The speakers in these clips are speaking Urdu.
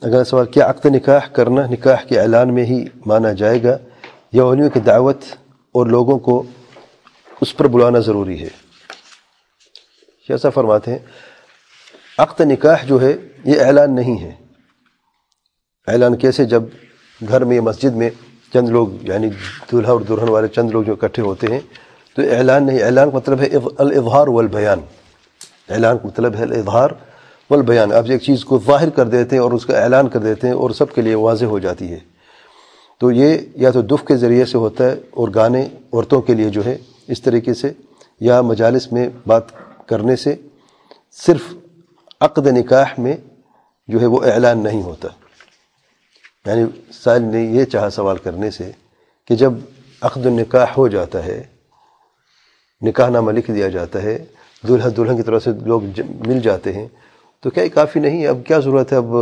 اگر سوال کیا، عقد نکاح کرنا، نکاح کے اعلان میں ہی مانا جائے گا یا ولیوں کی دعوت اور لوگوں کو اس پر بلانا ضروری ہے۔ ایسا فرماتے ہیں، عقد نکاح جو ہے، یہ اعلان نہیں ہے۔ اعلان کیسے؟ جب گھر میں یا مسجد میں چند لوگ یعنی دولہا اور دلہن والے چند لوگ جو اکٹھے ہوتے ہیں، تو اعلان نہیں، اعلان کا مطلب ہے الاظہار والبیان۔ اعلان کا مطلب ہے الاظہار والبیان آپ ایک چیز کو ظاہر کر دیتے ہیں اور اس کا اعلان کر دیتے ہیں اور سب کے لیے واضح ہو جاتی ہے۔ تو یہ یا تو دف کے ذریعے سے ہوتا ہے اور گانے عورتوں کے لیے جو ہے اس طریقے سے، یا مجالس میں بات کرنے سے صرف عقد نکاح میں جو ہے وہ اعلان نہیں ہوتا۔ یعنی سائل نے یہ چاہا سوال کرنے سے کہ جب عقد النکاح ہو جاتا ہے، نکاح نامہ لکھ دیا جاتا ہے دلہا دلہن کی طرف سے لوگ مل جاتے ہیں تو کیا یہ کافی نہیں اب کیا ضرورت ہے اب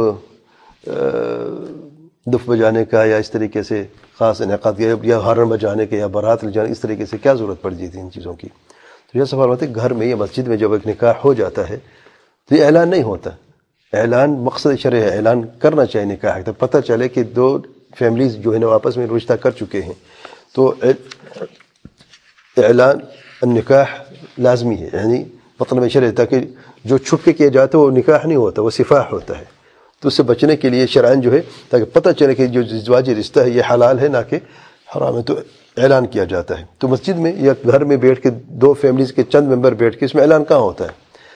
دف بجانے کا یا اس طریقے سے خاص انعقاد کیا یا ہارن بجانے کے یا بارات لے جانے، اس طریقے سے کیا ضرورت پڑ جاتی ان چیزوں کی؟ تو یہ سوال ہوتا ہے، گھر میں یا مسجد میں جب ایک نکاح ہو جاتا ہے تو یہ اعلان نہیں ہوتا۔ اعلان مقصد شرع ہے، اعلان کرنا چاہیے نکاح تو پتہ چلے کہ دو فیملیز جو ہے نا آپس میں رشتہ کر چکے ہیں۔ تو اعلان، نکاح لازمی ہے یعنی مطلب شرع تاکہ جو چھپ کے کیا جاتا ہے وہ نکاح نہیں ہوتا، وہ صفاح ہوتا ہے۔ تو اس سے بچنے کے لیے شرائن جو ہے، تاکہ پتہ چلے کہ جو ازواجی رشتہ ہے، یہ حلال ہے نہ کہ حرام ہے، تو اعلان کیا جاتا ہے۔ تو مسجد میں یا گھر میں بیٹھ کے دو فیملیز کے چند ممبر بیٹھ کے اس میں اعلان کہاں ہوتا ہے؟